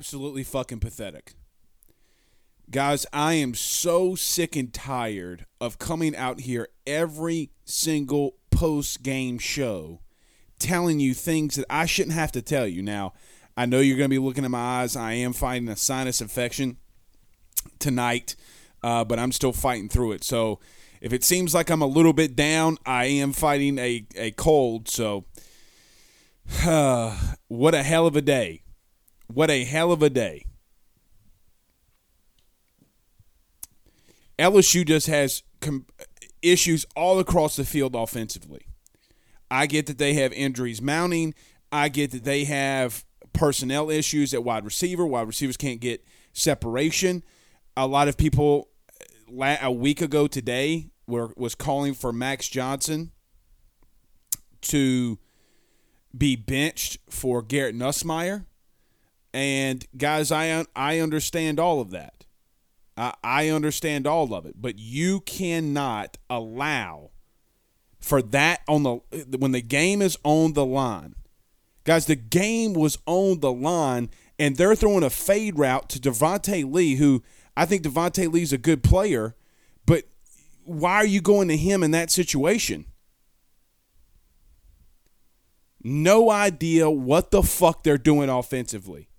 Absolutely fucking pathetic. Guys, I am so sick and tired of coming out here every single post game show telling you things that I shouldn't have to tell you. Now, I know you're going to be looking at my eyes. I am fighting a sinus infection tonight, uh, but I'm still fighting through it. So if it seems like I'm a little bit down, I am fighting a, a cold. So what a hell of a day. What a hell of a day. LSU just has com- issues all across the field offensively. I get that they have injuries mounting. I get that they have personnel issues at wide receiver. Wide receivers can't get separation. A lot of people a week ago today were was calling for Max Johnson to be benched for Garrett Nussmeier. And guys, I I understand all of that. I, I understand all of it, but you cannot allow for that on the when the game is on the line. Guys, the game was on the line, and they're throwing a fade route to Devonta Lee, who I think Devonta Lee's a good player, but why are you going to him in that situation? No idea what the fuck they're doing offensively.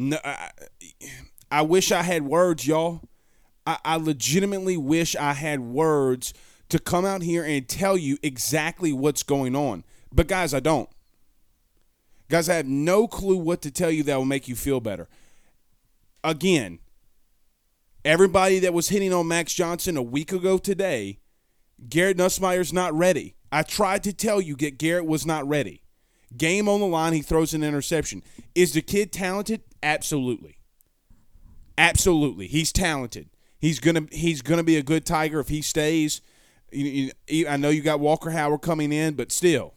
No, I, I wish I had words, y'all. I, I legitimately wish I had words to come out here and tell you exactly what's going on. But guys, I don't. Guys, I have no clue what to tell you that will make you feel better. Again, everybody that was hitting on Max Johnson a week ago today, Garrett Nussmeier's not ready. I tried to tell you that Garrett was not ready. Game on the line, he throws an interception. Is the kid talented? Absolutely. Absolutely. He's talented. He's gonna he's gonna be a good Tiger if he stays. You, you, I know you got Walker Howard coming in, but still.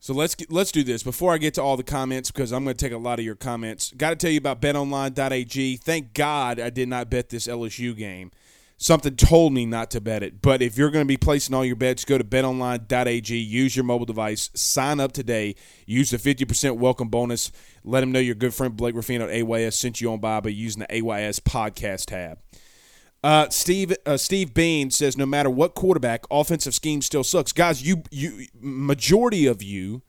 So let's get, let's do this before I get to all the comments because I'm going to take a lot of your comments. Got to tell you about BetOnline.ag. Thank God I did not bet this LSU game something told me not to bet it. But if you're going to be placing all your bets, go to betonline.ag, use your mobile device, sign up today, use the 50% welcome bonus. Let them know your good friend Blake Ruffino at AYS sent you on by by using the AYS podcast tab. Uh, Steve uh, Steve Bain says no matter what quarterback, offensive scheme still sucks. Guys, you you majority of you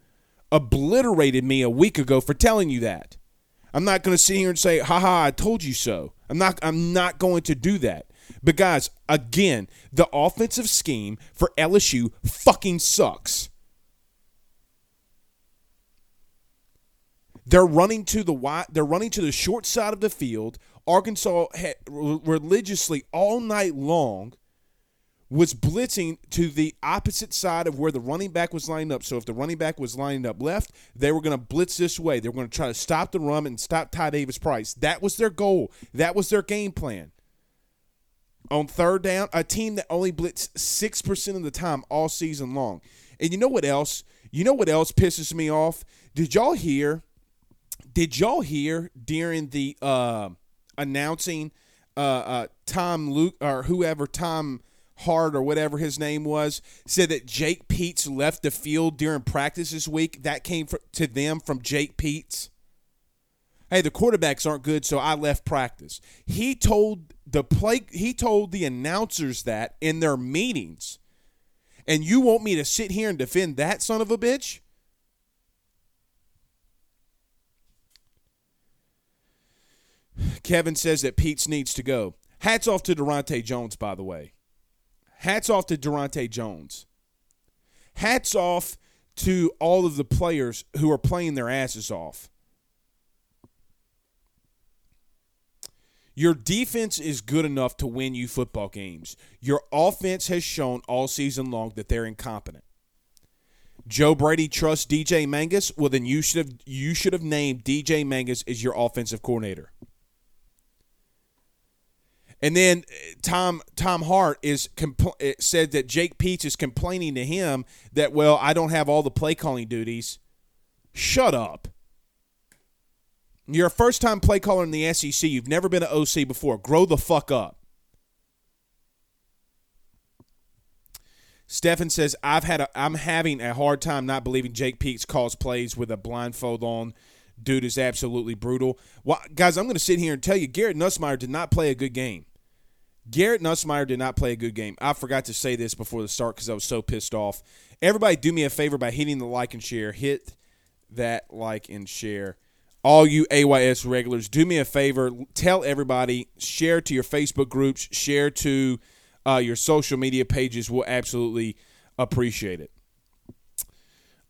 obliterated me a week ago for telling you that. I'm not going to sit here and say, "Ha I told you so." I'm not I'm not going to do that. But guys, again, the offensive scheme for LSU fucking sucks. They're running to the wide, they're running to the short side of the field Arkansas had religiously all night long was blitzing to the opposite side of where the running back was lined up. So if the running back was lined up left, they were going to blitz this way. They were going to try to stop the run and stop Ty Davis Price. That was their goal. That was their game plan. On third down, a team that only blitzed 6% of the time all season long. And you know what else? You know what else pisses me off? Did y'all hear? Did y'all hear during the uh, announcing uh, uh, Tom Luke or whoever Tom Hart or whatever his name was said that Jake Peetz left the field during practice this week. That came to them from Jake Peetz. Hey, the quarterbacks aren't good, so I left practice. He told the play. He told the announcers that in their meetings. And you want me to sit here and defend that son of a bitch? Kevin says that Peetz needs to go. Hats off to Daronte Jones, by the way. Hats off to Daronte Jones. Hats off to all of the players who are playing their asses off. Your defense is good enough to win you football games. Your offense has shown all season long that they're incompetent. Joe Brady trusts DJ Mangas. Well, then you should have you should have named DJ Mangas as your offensive coordinator. And then uh, Tom Tom Hart is compl- uh, said that Jake Peetz is complaining to him that well I don't have all the play calling duties. Shut up. You're a first time play caller in the SEC. You've never been an OC before. Grow the fuck up. Stefan says I've had a I'm having a hard time not believing Jake Peetz calls plays with a blindfold on dude is absolutely brutal. Well, guys, I'm going to sit here and tell you Garrett Nussmeier did not play a good game. Garrett Nussmeier did not play a good game. I forgot to say this before the start because I was so pissed off. Everybody, do me a favor by hitting the like and share. Hit that like and share. All you AYS regulars, do me a favor. Tell everybody. Share to your Facebook groups. Share to uh, your social media pages. We'll absolutely appreciate it.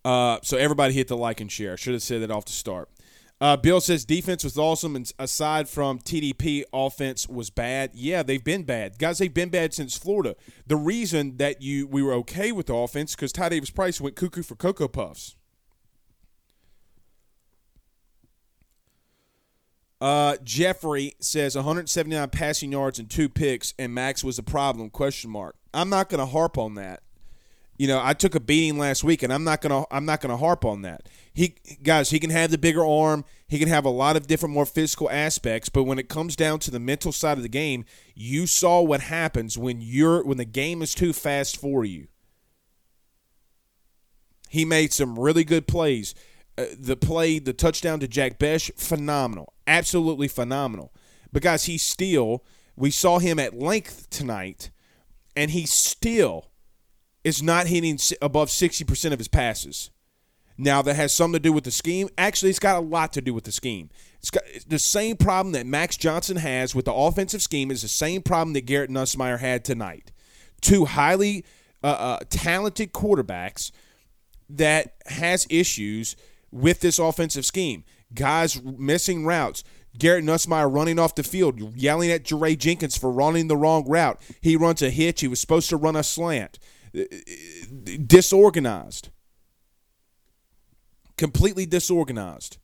Uh, so everybody hit the like and share. Should have said that off the start. Uh, Bill says defense was awesome, and aside from TDP, offense was bad. Yeah, they've been bad, guys. They've been bad since Florida. The reason that you we were okay with the offense because Ty Davis Price went cuckoo for cocoa puffs. Uh, Jeffrey says 179 passing yards and two picks, and Max was a problem? Question mark. I'm not going to harp on that. You know, I took a beating last week, and I'm not gonna I'm not gonna harp on that. He guys, he can have the bigger arm. He can have a lot of different more physical aspects, but when it comes down to the mental side of the game, you saw what happens when you're when the game is too fast for you. He made some really good plays. Uh, the play, the touchdown to Jack Bech, phenomenal, absolutely phenomenal. Guys, he still we saw him at length tonight, and he still is not hitting above 60% of his passes. Now, that has something to do with the scheme. Actually, it's got a lot to do with the scheme. It's got the same problem that Max Johnson has with the offensive scheme is the same problem that Garrett Nussmeier had tonight. Two highly uh, uh, talented quarterbacks that has issues with this offensive scheme. Guys missing routes. Garrett Nussmeier running off the field, yelling at Jaray Jenkins for running the wrong route. He runs a hitch. He was supposed to run a slant disorganized. Completely disorganized.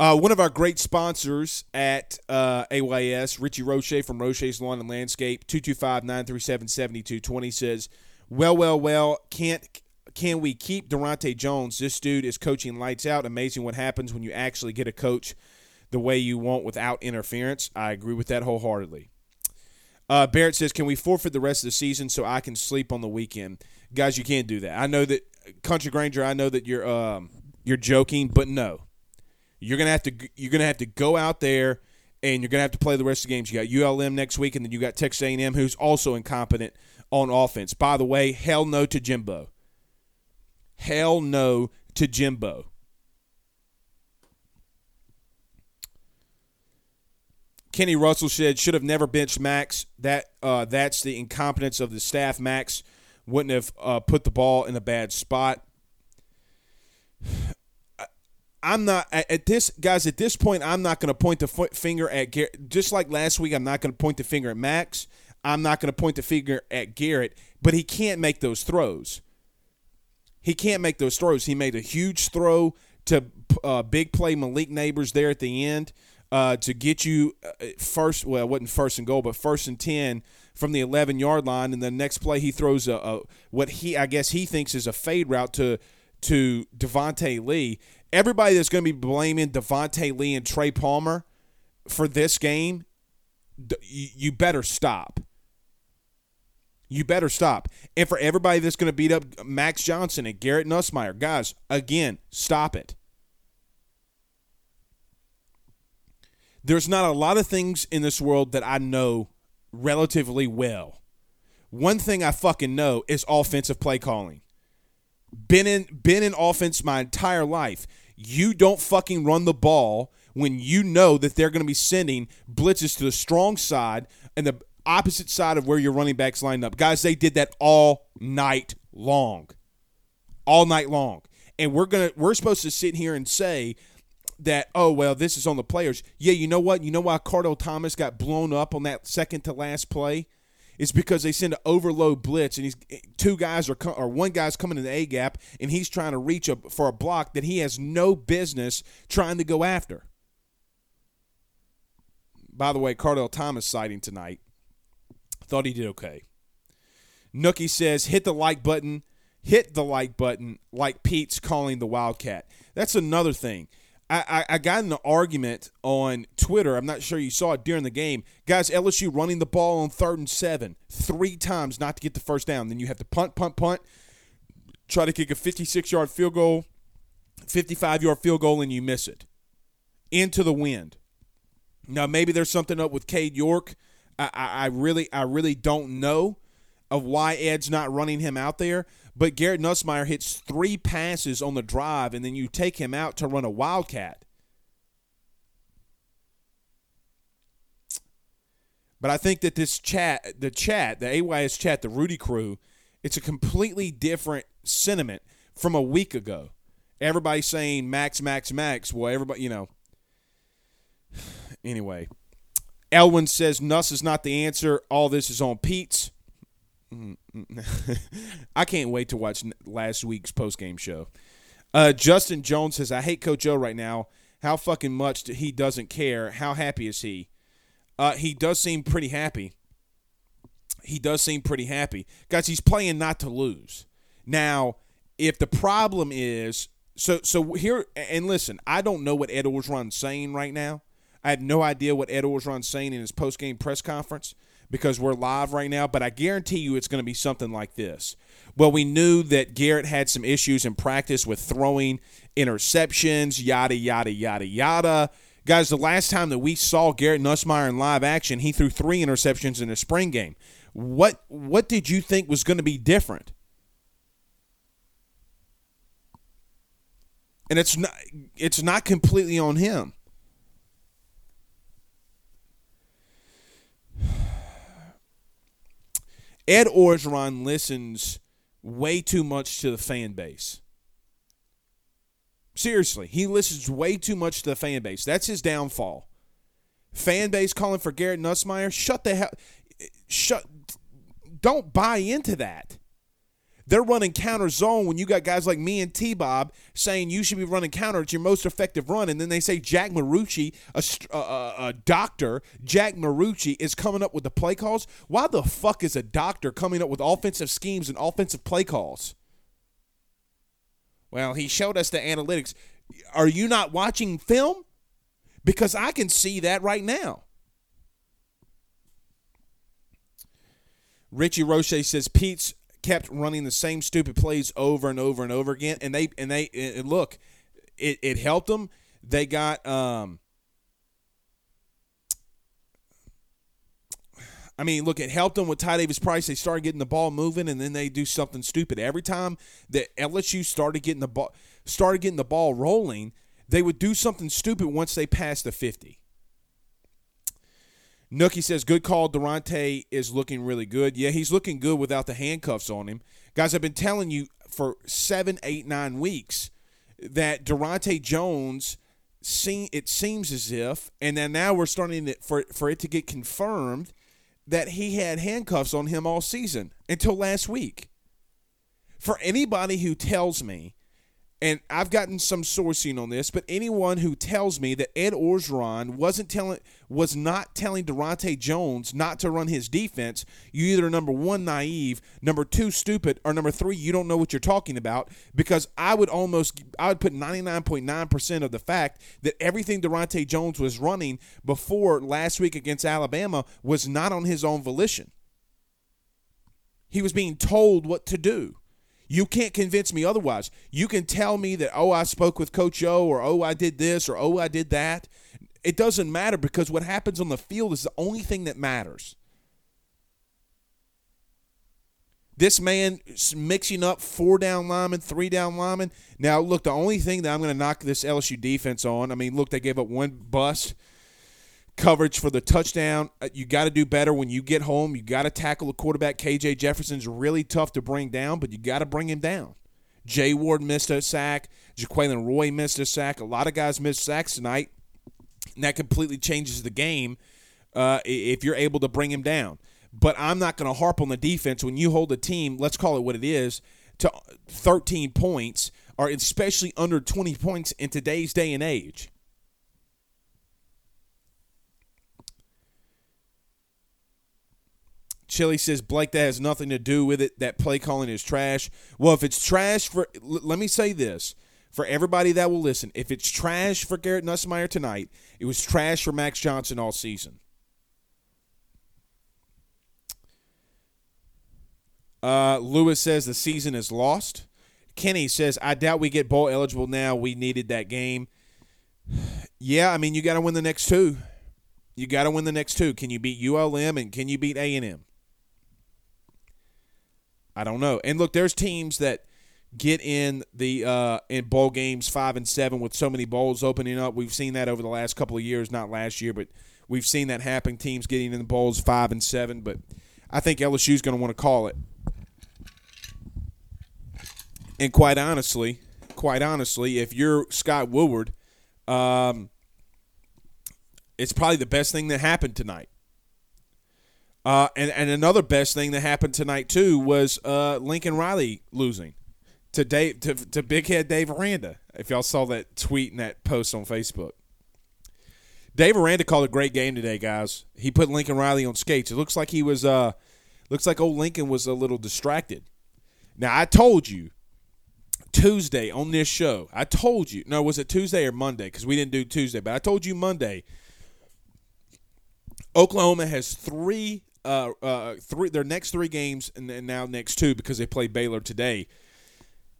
Uh, one of our great sponsors at uh, AYS, Richie Roche from Roche's Lawn and Landscape, 225-937-7220 says, well, well, well, can't can we keep Daronte Jones? This dude is coaching lights out. Amazing what happens when you actually get a coach the way you want without interference. I agree with that wholeheartedly. Uh, Barrett says, "Can we forfeit the rest of the season so I can sleep on the weekend?" Guys, you can't do that. I know that Country Granger. I know that you're um, you're joking, but no, you're gonna have to you're gonna have to go out there and you're gonna have to play the rest of the games. You got ULM next week, and then you got Texas A&M, who's also incompetent on offense. By the way, hell no to Jimbo. Hell no to Jimbo. Kenny Russell said should have never benched Max. That uh, that's the incompetence of the staff. Max wouldn't have uh, put the ball in a bad spot. I'm not at this guys at this point. I'm not going to point the finger at Garrett. Just like last week, I'm not going to point the finger at Max. I'm not going to point the finger at Garrett. But he can't make those throws. He can't make those throws. He made a huge throw to uh, big play Malik Nabers there at the end uh, to get you uh, first. Well, it wasn't first and goal, but first and ten from the 11 yard line. And the next play, he throws a, a what he I guess he thinks is a fade route to to Devonta Lee. Everybody that's going to be blaming Devonta Lee and Trey Palmer for this game, you better stop. You better stop. And for everybody that's going to beat up Max Johnson and Garrett Nussmeier, guys, again, stop it. There's not a lot of things in this world that I know relatively well. One thing I fucking know is offensive play calling. Been in been in offense my entire life. You don't fucking run the ball when you know that they're going to be sending blitzes to the strong side and the opposite side of where your running backs lined up. Guys, they did that all night long. All night long. And we're going to we're supposed to sit here and say that oh well this is on the players. Yeah, you know what? You know why Kardell Thomas got blown up on that second to last play? It's because they send an overload blitz and he's two guys are or one guy's coming in the A gap and he's trying to reach a, for a block that he has no business trying to go after. By the way, Kardell Thomas sighting tonight. Thought he did okay. Nookie says, hit the like button, hit the like button, like Peetz calling the Wildcat. That's another thing. I, I, got in an argument on Twitter. I'm not sure you saw it during the game. Guys, LSU running the ball on third and seven three times not to get the first down. Then you have to punt, punt, punt, try to kick a 56 yard field goal, 55 yard field goal, and you miss it into the wind. Now maybe there's something up with Cade York. I, I, really I really don't know of why Ed's not running him out there. But Garrett Nussmeier hits three passes on the drive, and then you take him out to run a wildcat. But I think that this chat, the chat, the AYS chat, the Rudy crew, it's a completely different sentiment from a week ago. Everybody saying Max, Max, Max. Well, everybody, you know. Anyway, Elwin says Nuss is not the answer. All this is on Peetz. I can't wait to watch last week's post game show. Uh, Justin Jones says, "I hate Coach O right now. How fucking much he doesn't care. How happy is he? Uh, he does seem pretty happy. He does seem pretty happy, guys. He's playing not to lose. Now, if the problem is so, so here and listen, I don't know what Ed Orgeron's saying right now. I had no idea what Ed Orgeron's saying in his post game press conference because we're live right now, but I guarantee you it's going to be something like this. Well, we knew that Garrett had some issues in practice with throwing interceptions, yada, yada, yada, yada. Guys, the last time that we saw Garrett Nussmeier in live action, he threw three interceptions in a spring game. What what did you think was going to be different? And it's not it's not completely on him. Ed Orgeron listens way too much to the fan base. Seriously, he listens way too much to the fan base. That's his downfall. Fan base calling for Garrett Nussmeier. Shut the hell. Shut. Don't buy into that. They're running counter zone when you got guys like me and T Bob saying you should be running counter. It's your most effective run. And then they say Jack Marucci, a, a, uh, uh, a, doctor, Jack Marucci, is coming up with the play calls. Why the fuck is a doctor coming up with offensive schemes and offensive play calls? Well, he showed us the analytics. Are you not watching film? Because I can see that right now. Richie Roche says Peetz kept running the same stupid plays over and over and over again. And they and they and look, it, it helped them. They got um I mean, look, it helped them with Ty Davis Price. They started getting the ball moving, and then they do something stupid. Every time that LSU started getting the ball started getting the ball rolling, they would do something stupid once they passed the fifty. Nookie says, good call. Daronte is looking really good. Yeah, he's looking good without the handcuffs on him. Guys, I've been telling you for seven, eight, nine weeks that Daronte Jones see, it seems as if, and then now we're starting to, for for it to get confirmed that he had handcuffs on him all season until last week. For anybody who tells me and I've gotten some sourcing on this, but anyone who tells me that Ed Orgeron wasn't telling was not telling Daronte Jones not to run his defense, you either number one naive, number two stupid, or number three you don't know what you're talking about. Because I would almost I would put 99.9 percent of the fact that everything Daronte Jones was running before last week against Alabama was not on his own volition. He was being told what to do. You can't convince me otherwise. You can tell me that, oh, I spoke with Coach O, or oh, I did this, or oh, I did that. It doesn't matter because what happens on the field is the only thing that matters. This man mixing up four down linemen, three down linemen. Now, look, the only thing that I'm going to knock this LSU defense on, I mean, look, they gave up one bust coverage for the touchdown. Uh, you got to do better when you get home. You got to tackle the quarterback. KJ Jefferson's really tough to bring down, but you got to bring him down. Jay Ward missed a sack. Jaquelin Roy missed a sack. A lot of guys missed sacks tonight, and that completely changes the game uh, if you're able to bring him down. But I'm not going to harp on the defense when you hold a team. Let's call it what it is to 13 points, or especially under 20 points in today's day and age. Chili says Blake that has nothing to do with it. That play calling is trash. Well, if it's trash for, l- let me say this for everybody that will listen. If it's trash for Garrett Nussmeier tonight, it was trash for Max Johnson all season. Uh, Lewis says the season is lost. Kenny says, I doubt we get bowl eligible now. We needed that game. Yeah, I mean, you got to win the next two. You got to win the next two. Can you beat ULM and can you beat A&M? I don't know. And look, there's teams that get in the uh, in bowl games five and seven with so many bowls opening up. We've seen that over the last couple of years, not last year, but we've seen that happen. Teams getting in the bowls five and seven, but I think LSU is going to want to call it. And quite honestly, quite honestly, if you're Scott Woodward, um, it's probably the best thing that happened tonight. Uh, and, and another best thing that happened tonight too was uh, Lincoln Riley losing to Dave to, to Big Head Dave Aranda. If y'all saw that tweet and that post on Facebook, Dave Aranda called a great game today, guys. He put Lincoln Riley on skates. It looks like he was uh, looks like old Lincoln was a little distracted. Now I told you Tuesday on this show. I told you no, was it Tuesday or Monday? Because we didn't do Tuesday, but I told you Monday. Oklahoma has three uh, uh, three their next three games and, and now next two because they play Baylor today.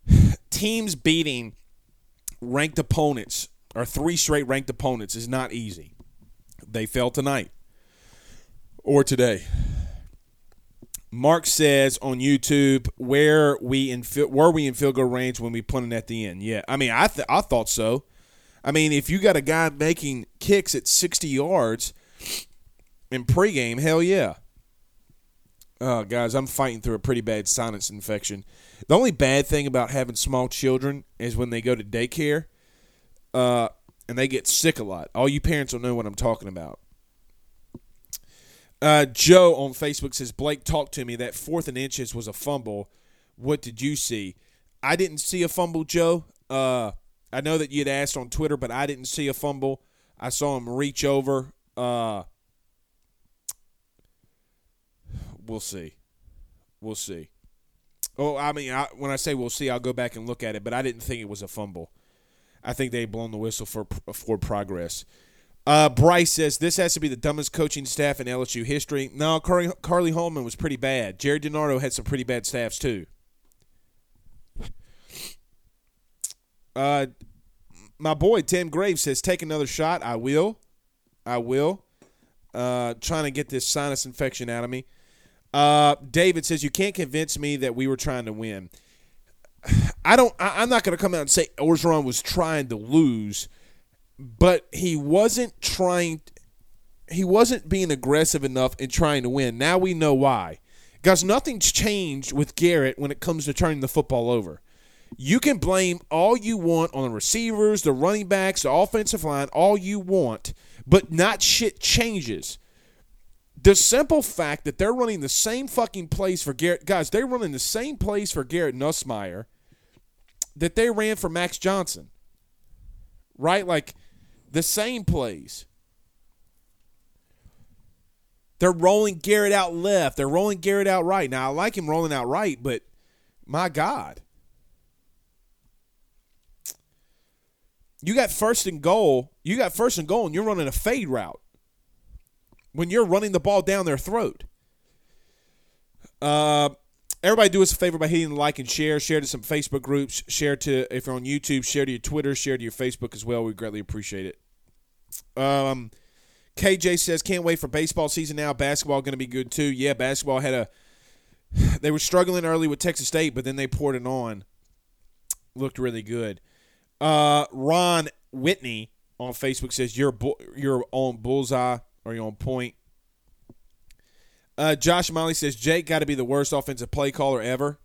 Teams beating ranked opponents or three straight ranked opponents is not easy. They fell tonight or today. Mark says on YouTube, "Where we in were we in field goal range when we punted at the end?" Yeah, I mean, I th- I thought so. I mean, if you got a guy making kicks at 60 yards in pregame, hell yeah. Oh, guys, I'm fighting through a pretty bad sinus infection. The only bad thing about having small children is when they go to daycare uh, and they get sick a lot. All you parents will know what I'm talking about. Uh, Joe on Facebook says, Blake, talk to me. That fourth and inches was a fumble. What did you see? I didn't see a fumble, Joe. Uh, I know that you had asked on Twitter, but I didn't see a fumble. I saw him reach over. Uh, we'll see. We'll see. Oh, I mean, I, when I say we'll see, I'll go back and look at it, but I didn't think it was a fumble. I think they blown the whistle for for progress. Uh, Bryce says this has to be the dumbest coaching staff in LSU history. No, Curley, Curley Hallman was pretty bad. Gerry DiNardo had some pretty bad staffs too. Uh, my boy Tim Graves says, "Take another shot." I will. I will. Uh, trying to get this sinus infection out of me. Uh, David says you can't convince me that we were trying to win. I don't. I, am not going to come out and say Orgeron was trying to lose, but he wasn't trying. He wasn't being aggressive enough in trying to win. Now we know why. Guys, nothing's changed with Garrett when it comes to turning the football over. You can blame all you want on the receivers, the running backs, the offensive line, all you want, but not shit changes. The simple fact that they're running the same fucking plays for Garrett, guys, they're running the same plays for Garrett Nussmeier that they ran for Max Johnson. Right? Like the same plays. They're rolling Garrett out left. They're rolling Garrett out right. Now, I like him rolling out right, but my God. You got first and goal. You got first and goal, and you're running a fade route when you're running the ball down their throat. Uh, everybody do us a favor by hitting the like and share. Share to some Facebook groups. Share to if you're on YouTube. Share to your Twitter. Share to your Facebook as well. We greatly appreciate it. Um, KJ says can't wait for baseball season now. Basketball going to be good too. Yeah, basketball had a. They were struggling early with Texas State, but then they poured it on. Looked really good. Uh, Ron Whitney on Facebook says you're bu- you're on bullseye or you're on point. Uh, Josh Miley says Jake got to be the worst offensive play caller ever.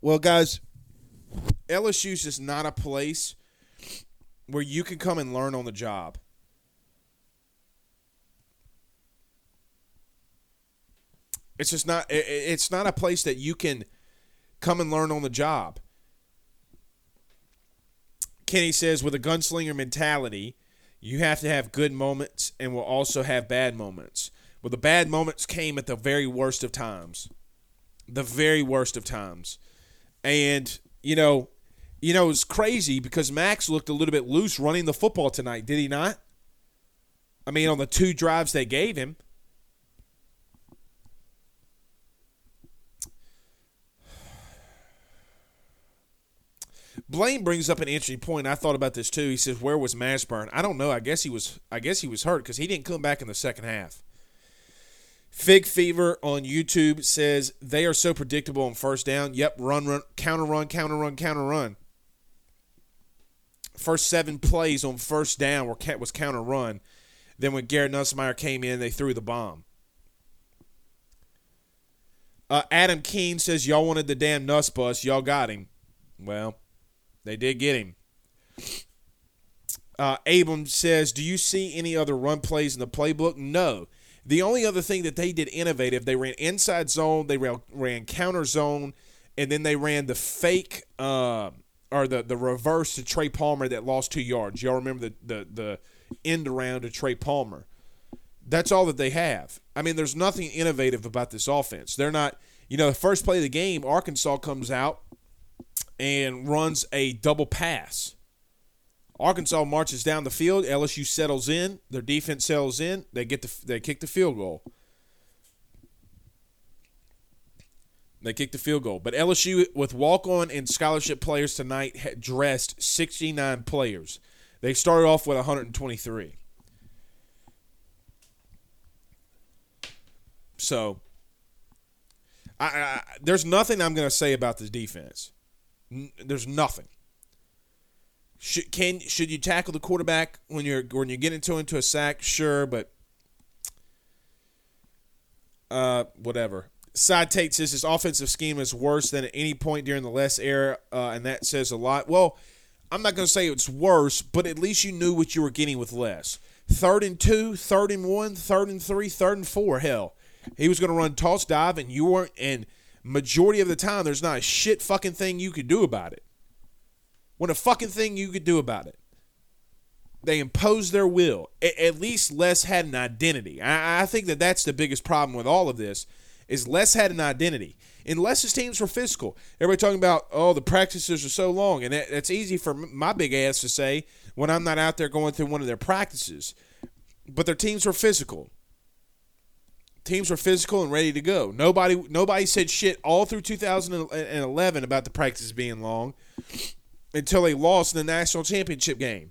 Well, guys, LSU's just not a place where you can come and learn on the job. It's just not. It's not a place that you can come and learn on the job. Kenny says, with a gunslinger mentality, you have to have good moments and will also have bad moments. Well, the bad moments came at the very worst of times. The very worst of times. And, you know, you know, it's crazy because Max looked a little bit loose running the football tonight, did he not? I mean, on the two drives they gave him. Blaine brings up an interesting point. I thought about this too. He says, "Where was Mashburn?" I don't know. I guess he was. I guess he was hurt because he didn't come back in the second half. Fig Fever on YouTube says they are so predictable on first down. Yep, run, run, counter, run, counter, run, counter, run. First seven plays on first down were was counter run. Then when Garrett Nussmeier came in, they threw the bomb. Uh, Adam Keene says y'all wanted the damn Nuss bus. Y'all got him. Well, they did get him. Uh, Abram says, "Do you see any other run plays in the playbook?" No. The only other thing that they did innovative, they ran inside zone, they ran, counter zone, and then they ran the fake uh, or the the reverse to Trey Palmer that lost two yards. Y'all remember the the the end around to Trey Palmer. That's all that they have. I mean, there's nothing innovative about this offense. They're not, you know, the first play of the game, Arkansas comes out and runs a double pass. Arkansas marches down the field. LSU settles in. Their defense settles in. They get the they kick the field goal. They kick the field goal. But LSU with walk-on and scholarship players tonight dressed 69 players. They started off with 123. So I, I, there's nothing I'm going to say about this defense. N- there's nothing. Should can should you tackle the quarterback when you're when you get into into a sack? Sure, but uh, whatever. Side Tate says his offensive scheme is worse than at any point during the last era, uh, and that says a lot. Well, I'm not going to say it's worse, but at least you knew what you were getting with Les. Third and two, third and one, third and three, third and four. Hell, he was going to run toss dive, and you weren't. And majority of the time, there's not a shit fucking thing you could do about it. When a fucking thing you could do about it. They imposed their will. at least Les had an identity. I, I think that that's the biggest problem with all of this is Les had an identity. And Les's teams were physical. Everybody talking about, oh, the practices are so long. And that, that's easy for my big ass to say when I'm not out there going through one of their practices. But their teams were physical. Teams were physical and ready to go. Nobody nobody said shit all through 2011 about the practice being long until they lost in the national championship game.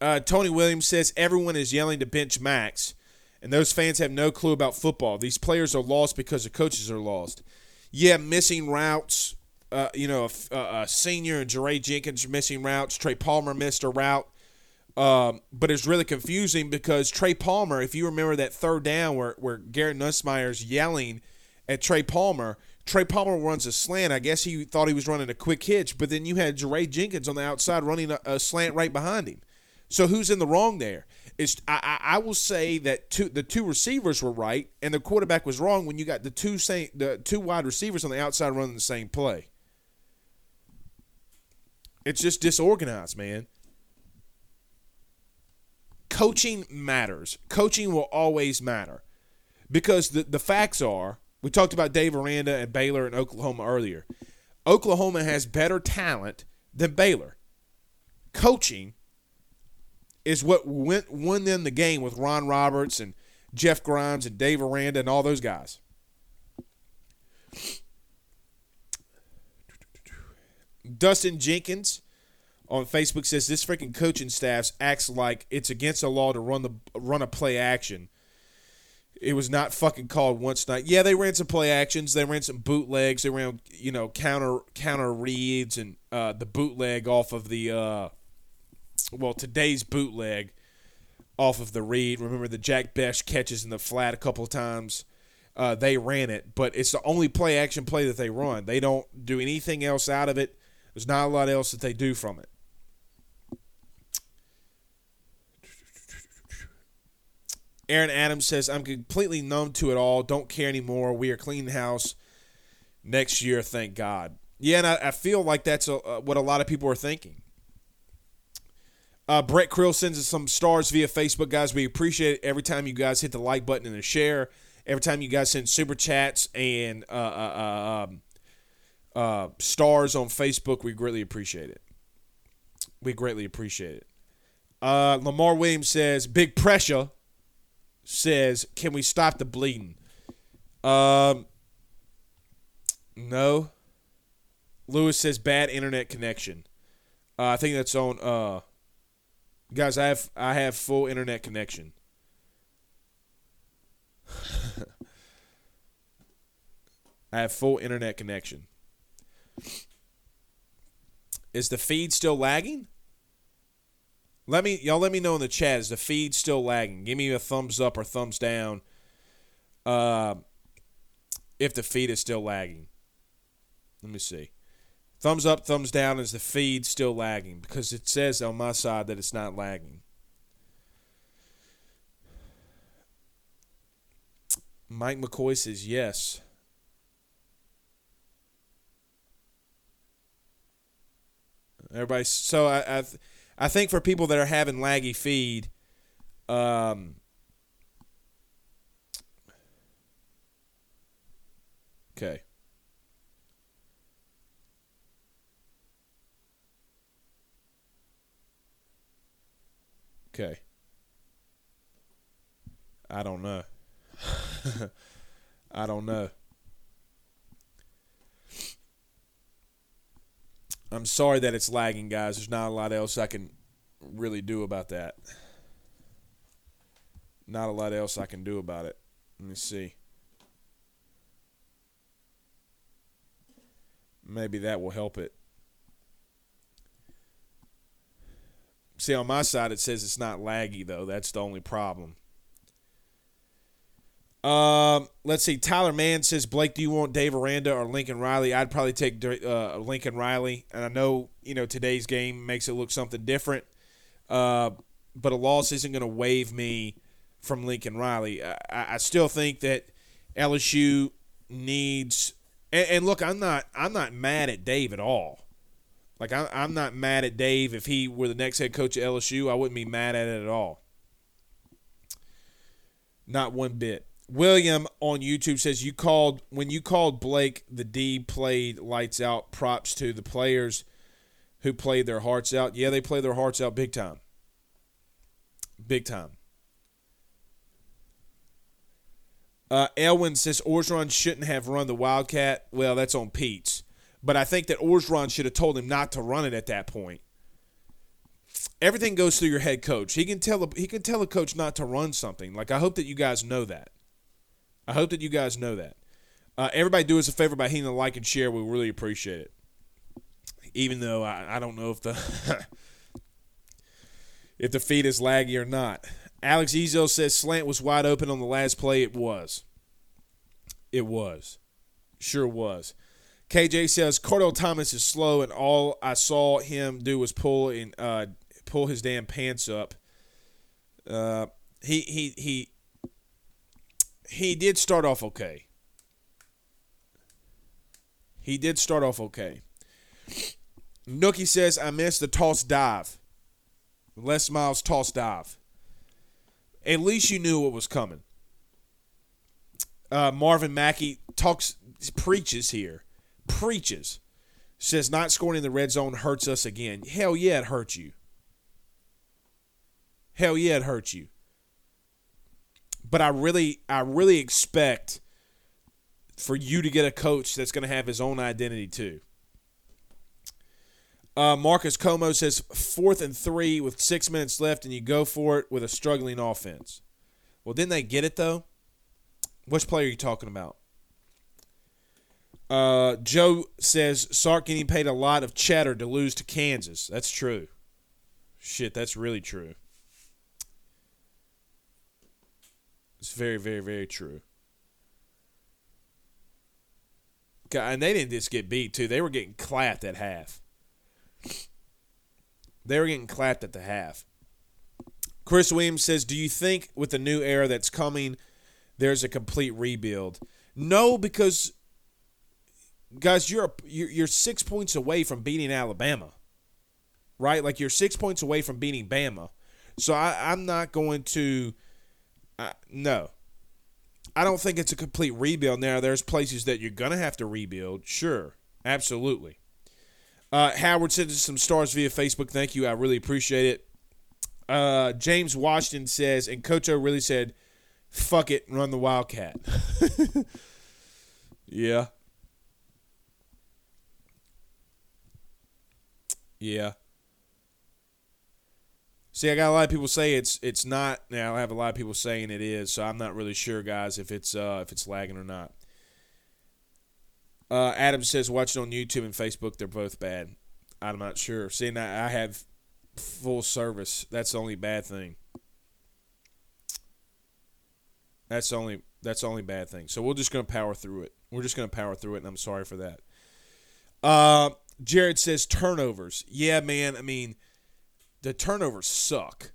Uh, Tony Williams says everyone is yelling to bench Max, and those fans have no clue about football. These players are lost because the coaches are lost. Yeah, missing routes. Uh, you know, a, a senior and Jaray Jenkins missing routes. Trey Palmer missed a route. Um, but it's really confusing because Trey Palmer, if you remember that third down where, where Garrett Nussmeier's yelling at Trey Palmer, Trey Palmer runs a slant. I guess he thought he was running a quick hitch, but then you had Jaray Jenkins on the outside running a, a slant right behind him. So who's in the wrong there? It's I, I, I will say that two, the two receivers were right and the quarterback was wrong when you got the two same the two wide receivers on the outside running the same play. It's just disorganized, man. Coaching matters. Coaching will always matter because the the facts are we talked about Dave Aranda and Baylor and Oklahoma earlier. Oklahoma has better talent than Baylor. Coaching is what went, won them the game with Ron Roberts and Jeff Grimes and Dave Aranda and all those guys. Dustin Jenkins on Facebook says this freaking coaching staff acts like it's against the law to run the run a play action it was not fucking called once night. Yeah, they ran some play actions. They ran some bootlegs. They ran, you know, counter counter reads and uh, the bootleg off of the uh, well today's bootleg off of the read. Remember the Jack Bech catches in the flat a couple of times. Uh, they ran it, but it's the only play action play that they run. They don't do anything else out of it. There's not a lot else that they do from it. Aaron Adams says, I'm completely numb to it all. Don't care anymore. We are cleaning house next year, thank God. Yeah, and I, I feel like that's a, uh, what a lot of people are thinking. Uh, Brett Krill sends us some stars via Facebook, guys. We appreciate it every time you guys hit the like button and the share. Every time you guys send super chats and uh, uh, uh um, uh, stars on Facebook, we greatly appreciate it. We greatly appreciate it. Uh, Lamar Williams says, big pressure says, "Can we stop the bleeding?" Um, no. Lewis says bad internet connection. Uh, I think that's on. Uh, guys, I have I have full internet connection. I have full internet connection. Is the feed still lagging? Let me y'all let me know in the chat. Is the feed still lagging? Give me a thumbs up or thumbs down. Uh, if the feed is still lagging. Let me see. Thumbs up, thumbs down. Is the feed still lagging? Because it says on my side that it's not lagging. Mike McCoy says yes. Everybody, so I, I I think for people that are having laggy feed, um, okay. Okay. I don't know. I don't know. I'm sorry that it's lagging, guys. There's not a lot else I can really do about that. Not a lot else I can do about it. Let me see. Maybe that will help it. See, on my side, it says it's not laggy, though. That's the only problem. Um, let's see. Tyler Mann says, Blake, do you want Dave Aranda or Lincoln Riley? I'd probably take uh, Lincoln Riley. And I know, you know, today's game makes it look something different. Uh, but a loss isn't going to waive me from Lincoln Riley. I, I still think that LSU needs. And, and, look, I'm not. I'm not mad at Dave at all. Like I, I'm not mad at Dave. If he were the next head coach at LSU, I wouldn't be mad at it at all. Not one bit. William on YouTube says you called when you called Blake the D played lights out. Props to the players who played their hearts out. Yeah, they played their hearts out big time. Big time. Uh, Elwin says Orgeron shouldn't have run the Wildcat. Well, that's on Peetz. But I think that Orgeron should have told him not to run it at that point. Everything goes through your head coach. He can tell a, he can tell a coach not to run something. Like I hope that you guys know that. I hope that you guys know that. Uh, everybody do us a favor by hitting the like and share. We really appreciate it. Even though I, I don't know if the if the feed is laggy or not. Alex Ezo says slant was wide open on the last play. It was. It was. Sure was. KJ says Kardell Thomas is slow, and all I saw him do was pull and uh, pull his damn pants up. Uh, he he he he did start off okay. He did start off okay. Nookie says I missed the toss dive. Les Miles toss dive. At least you knew what was coming. Uh, Marvin Mackey talks preaches here. Preaches. Says not scoring in the red zone hurts us again. Hell yeah, it hurts you. Hell yeah, it hurts you. But I really, I really expect for you to get a coach that's going to have his own identity too. Uh, Marcus Como says fourth and three with six minutes left, and you go for it with a struggling offense. Well, didn't they get it though? Which player are you talking about? Uh, Joe says Sark getting paid a lot of chatter to lose to Kansas. That's true. Shit, that's really true. It's very, very, very true. And they didn't just get beat too; they were getting clapped at half. They were getting clapped at the half. Chris Williams says, "Do you think with the new era that's coming, there's a complete rebuild?" No, because guys, you're you're, six points away from beating Alabama, right? Like you're six points away from beating Bama. So I, I'm not going to. No, I don't think it's a complete rebuild. Now there's places that you're gonna have to rebuild. Sure, absolutely. Uh, Howard sent us some stars via Facebook. Thank you. I really appreciate it. Uh, James Washington says, and Coach O really said, fuck it, run the Wildcat. yeah. Yeah. See, I got a lot of people say it's it's not. Now I have a lot of people saying it is, so I'm not really sure, guys, if it's uh, if it's lagging or not. Uh, Adam says, watch it on YouTube and Facebook. They're both bad. I'm not sure. Seeing that I have full service, that's the only bad thing. That's the only that's the only bad thing. So we're just gonna power through it. We're just gonna power through it, and I'm sorry for that. Uh, Jared says turnovers. Yeah, man. I mean, the turnovers suck.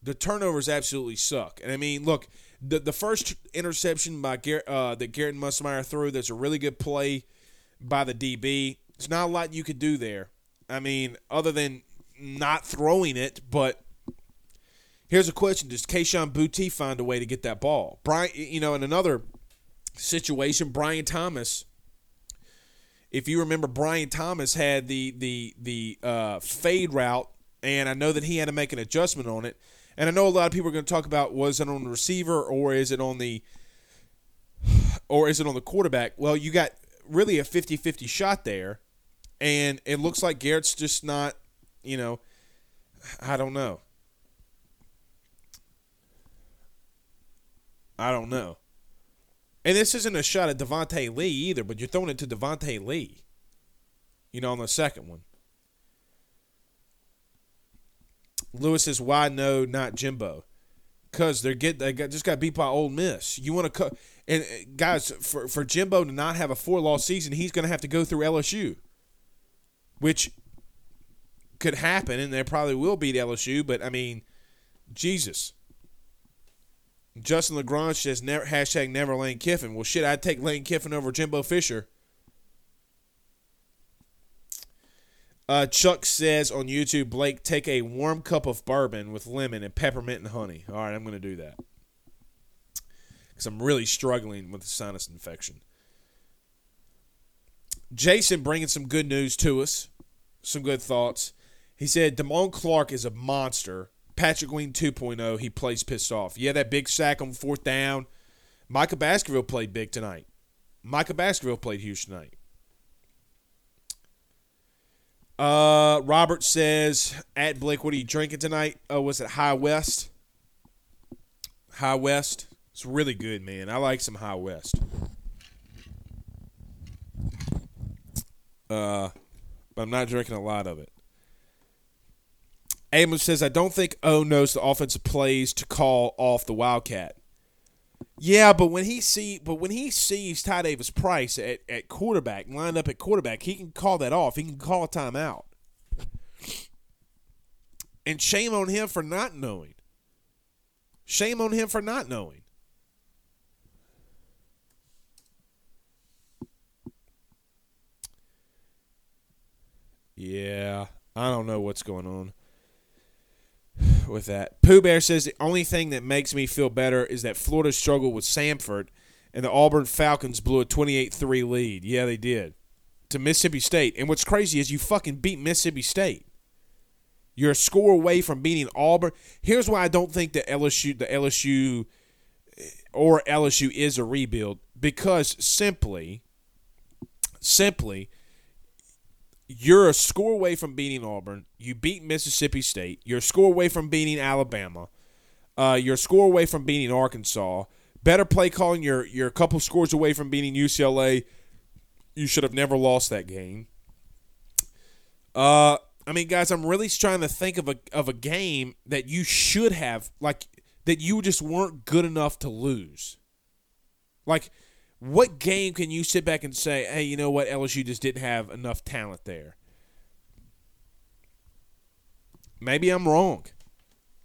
The turnovers absolutely suck. And I mean, look, the the first interception by Garrett, uh, that Garrett Nussmeier threw, that's a really good play by the DB. It's not a lot you could do there. I mean, other than not throwing it, but here's a question: Does Kayshon Boutte find a way to get that ball? Brian, you know, in another situation, Brian Thomas. If you remember, Brian Thomas had the the the uh, fade route, and I know that he had to make an adjustment on it. And I know a lot of people are going to talk about was it on the receiver or is it on the or is it on the quarterback? Well, you got really a 50-50 shot there, and it looks like Garrett's just not, you know, I don't know. I don't know. And this isn't a shot at Devonta Lee either, but you're throwing it to Devonta Lee. You know, on the second one. Lewis says, "Why no, not Jimbo?" Because they're get they got, just got beat by Ole Miss. You want to cut and uh, guys for for Jimbo to not have a four loss season, he's going to have to go through LSU, which could happen, and they probably will beat LSU. But I mean, Jesus. Justin Lagrange says never, hashtag never Lane Kiffin. Well, shit, I'd take Lane Kiffin over Jimbo Fisher. Uh, Chuck says on YouTube, Blake, take a warm cup of bourbon with lemon and peppermint and honey. All right, I'm going to do that because I'm really struggling with a sinus infection. Jason bringing some good news to us, some good thoughts. He said Damone Clark is a monster. Patrick Queen 2.0. He plays pissed off. Yeah, that big sack on fourth down. Micah Baskerville played big tonight. Micah Baskerville played huge tonight. Uh, Robert says at Blake, what are you drinking tonight? Oh, was it High West? High West. It's really good, man. I like some High West. Uh, but I'm not drinking a lot of it. Amos says, I don't think O knows the offensive plays to call off the Wildcat. Yeah, but when he see, but when he sees Ty Davis Price at, at quarterback, lined up at quarterback, he can call that off. He can call a timeout. And shame on him for not knowing. Shame on him for not knowing. Yeah, I don't know what's going on with that. Pooh Bear says the only thing that makes me feel better is that Florida struggled with Samford and the Auburn Falcons blew a 28-3 lead. Yeah, they did. To Mississippi State. And what's crazy is you fucking beat Mississippi State. You're a score away from beating Auburn. Here's why I don't think the LSU the LSU or LSU is a rebuild because simply simply you're a score away from beating Auburn. You beat Mississippi State. You're a score away from beating Alabama. Uh, you're a score away from beating Arkansas. Better play calling. You're you're a couple scores away from beating UCLA. You should have never lost that game. Uh, I mean, guys, I'm really trying to think of a of a game that you should have like that you just weren't good enough to lose. Like what game can you sit back and say, hey, you know what? LSU just didn't have enough talent there? Maybe I'm wrong.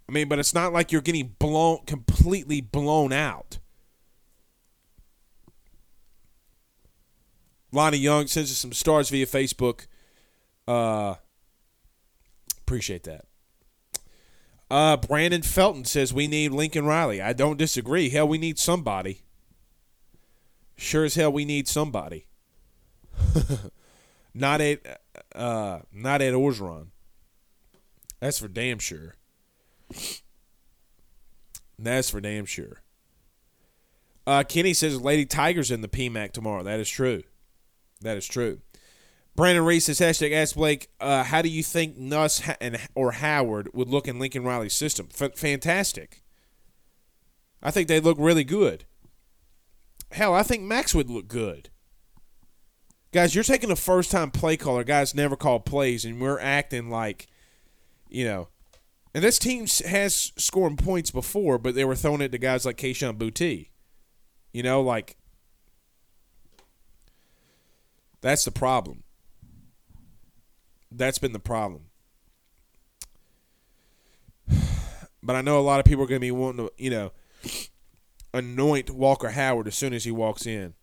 I mean, but it's not like you're getting blown completely blown out. Lonnie Young sends us some stars via Facebook. Uh, appreciate that. Uh, Brandon Felton says we need Lincoln Riley. I don't disagree. Hell, we need somebody sure as hell we need somebody. not at uh, not at Orgeron. That's for damn sure. That's for damn sure. Uh, Kenny says Lady Tiger's in the PMAC tomorrow. That is true. That is true. Brandon Reese says hashtag Ask Blake. Uh, how do you think Nuss and or Howard would look in Lincoln Riley's system? F- fantastic. I think they look really good. Hell, I think Max would look good. Guys, you're taking a first time play caller. Guys never called plays, and we're acting like, you know. And this team has scored points before, but they were throwing it to guys like Kayshon Boutte. You know, like, that's the problem. That's been the problem. But I know a lot of people are going to be wanting to, you know, anoint Walker Howard as soon as he walks in.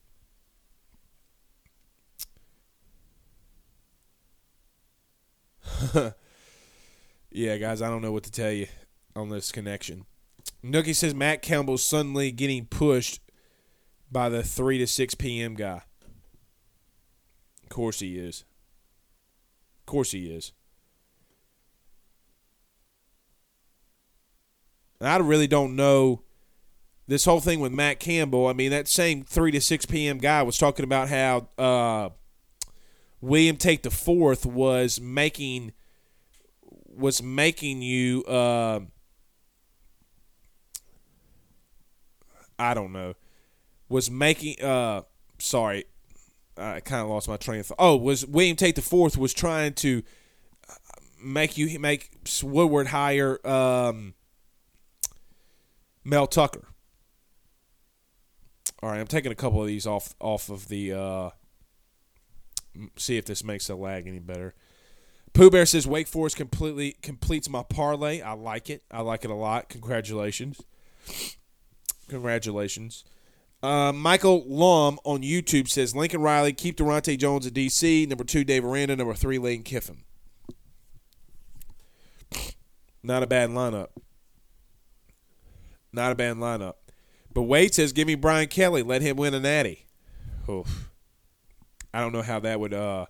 yeah, guys, I don't know what to tell you on this connection. Nookie says Matt Campbell's suddenly getting pushed by the 3 to 6 p.m. guy. Of course he is. Of course he is. I really don't know this whole thing with Matt Campbell. I mean, that same three to six p.m. guy was talking about how uh, William Tate the Fourth was making was making you. Uh, I don't know. Was making. Uh, sorry, I kind of lost my train of thought. Oh, was William Tate the Fourth was trying to make you make Woodward hire um, Mel Tucker. All right, I'm taking a couple of these off off of the. Uh, see if this makes the lag any better. Pooh Bear says Wake Forest completely completes my parlay. I like it. I like it a lot. Congratulations. Congratulations. Uh, Michael Lum on YouTube says Lincoln Riley, keep Daronte Jones at DC. Number two, Dave Aranda. Number three, Lane Kiffin. Not a bad lineup. Not a bad lineup. But Wade says, "Give me Brian Kelly. Let him win a natty." Oof. I don't know how that would. uh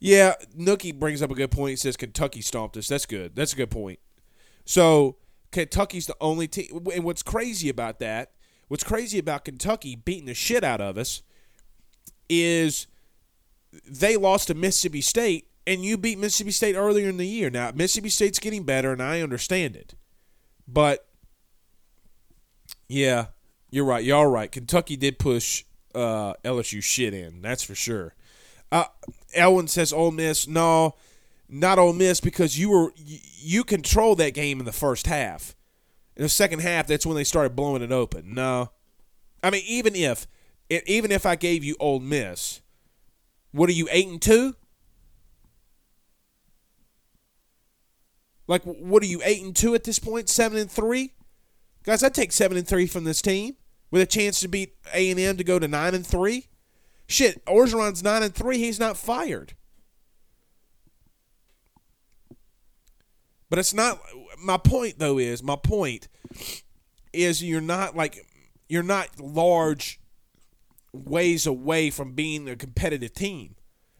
Yeah, Nookie brings up a good point. He says Kentucky stomped us. That's good. That's a good point. So Kentucky's the only team. And what's crazy about that? What's crazy about Kentucky beating the shit out of us is they lost to Mississippi State, and you beat Mississippi State earlier in the year. Now Mississippi State's getting better, and I understand it, but yeah, you're right. Y'all right. Kentucky did push uh, LSU shit in. That's for sure. Uh, Elwin says Ole Miss. No, not Ole Miss because you were you controlled that game in the first half. In the second half, that's when they started blowing it open. No, I mean, even if even if I gave you Ole Miss, what are you eight and two? Like, what are you eight and two at this point? Seven and three, guys. I'd take seven and three from this team with a chance to beat A and M to go to nine and three. Shit, Orgeron's nine and three. He's not fired. But it's not. My point though is my point is you're not like you're not large ways away from being a competitive team.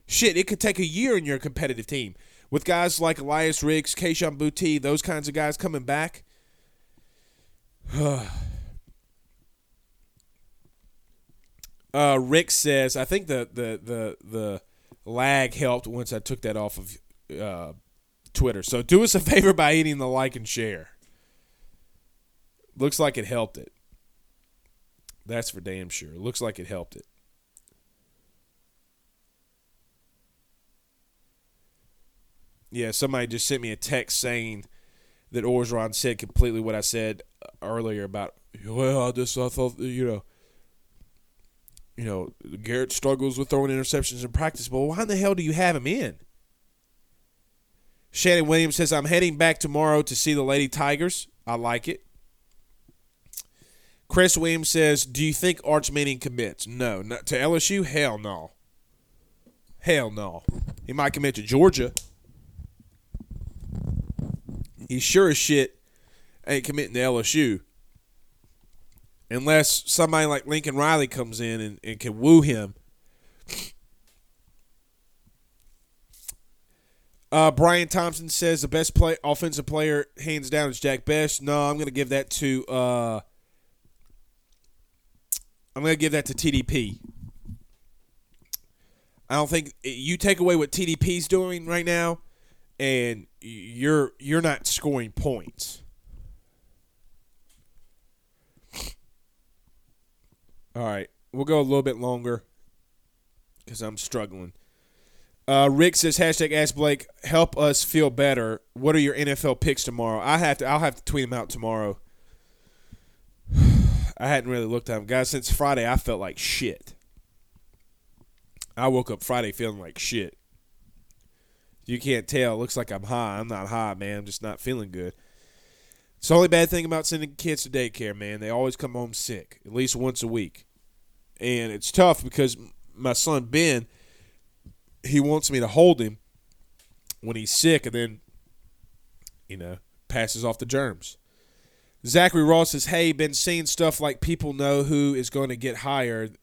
Shit, it could take a year and you're a competitive team. With guys like Elias Ricks, Kayshon Boutte, those kinds of guys coming back. uh, Rick says, I think the, the the the lag helped once I took that off of uh, Twitter. So do us a favor by hitting the like and share. Looks like it helped it. That's for damn sure. Looks like it helped it. Yeah, somebody just sent me a text saying that Orgeron said completely what I said earlier about. Well, I just I thought you know, you know, Garrett struggles with throwing interceptions in practice. But why in the hell do you have him in? Shannon Williams says I'm heading back tomorrow to see the Lady Tigers. I like it. Chris Williams says, "Do you think Arch Manning commits?" No, not to LSU. Hell no. Hell no. He might commit to Georgia. He sure as shit ain't committing to LSU. Unless somebody like Lincoln Riley comes in and, and can woo him. Uh, Brian Thompson says the best play offensive player hands down is Jack Bech. No, I'm going to give that to uh, I'm going to give that to TDP. I don't think you take away what TDP's doing right now, and you're you're not scoring points. All right, we'll go a little bit longer because I'm struggling. Uh, Rick says hashtag Ask Blake help us feel better. What are your NFL picks tomorrow? I have to. I'll have to tweet them out tomorrow. I hadn't really looked at them, guys. Since Friday, I felt like shit. I woke up Friday feeling like shit. You can't tell. It looks like I'm high. I'm not high, man. I'm just not feeling good. It's the only bad thing about sending kids to daycare, man. They always come home sick, at least once a week. And it's tough because my son Ben, he wants me to hold him when he's sick and then, you know, passes off the germs. Zachary Ross says, Hey, been seeing stuff like people know who is going to get hired.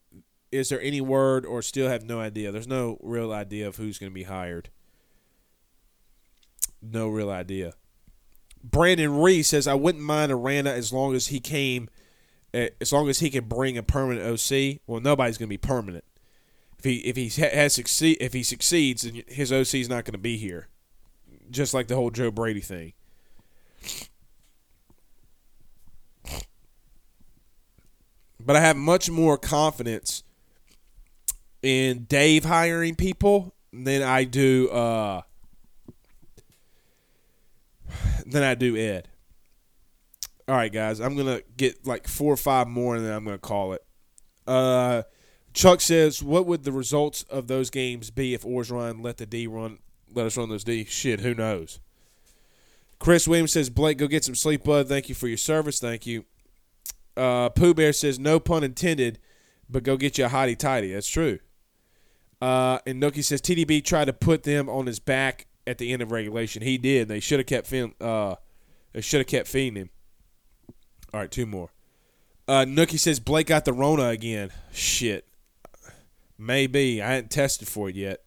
Is there any word or still have no idea? There's no real idea of who's going to be hired. No real idea. Brandon Reese says, I wouldn't mind Aranda as long as he came, as long as he can bring a permanent OC. Well, nobody's going to be permanent. If he if he has succeed if he succeeds, his OC is not going to be here. Just like the whole Joe Brady thing. But I have much more confidence in Dave hiring people than I do uh, than I do Ed. All right, guys, I'm gonna get like four or five more, and then I'm gonna call it. Uh, Chuck says, "What would the results of those games be if Orgeron let the D run, let us run those D? Shit, who knows?" Chris Williams says, "Blake, go get some sleep, bud. Thank you for your service. Thank you." Uh, Pooh Bear says, no pun intended, but go get you a hottie tidy. That's true. Uh, and Nookie says TDP tried to put them on his back at the end of regulation. He did. They should have kept feeding. Uh, they should have kept feeding him. All right, two more. Uh, Nookie says Blake got the Rona again. Shit, maybe I hadn't tested for it yet.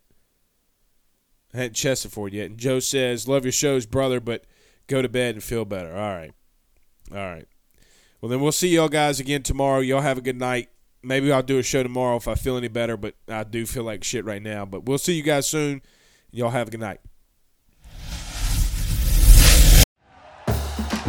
I hadn't tested for it yet. And Joe says, "Love your shows, brother, but go to bed and feel better." All right, all right. Well, then we'll see y'all guys again tomorrow. Y'all have a good night. Maybe I'll do a show tomorrow if I feel any better, but I do feel like shit right now. But we'll see you guys soon. Y'all have a good night.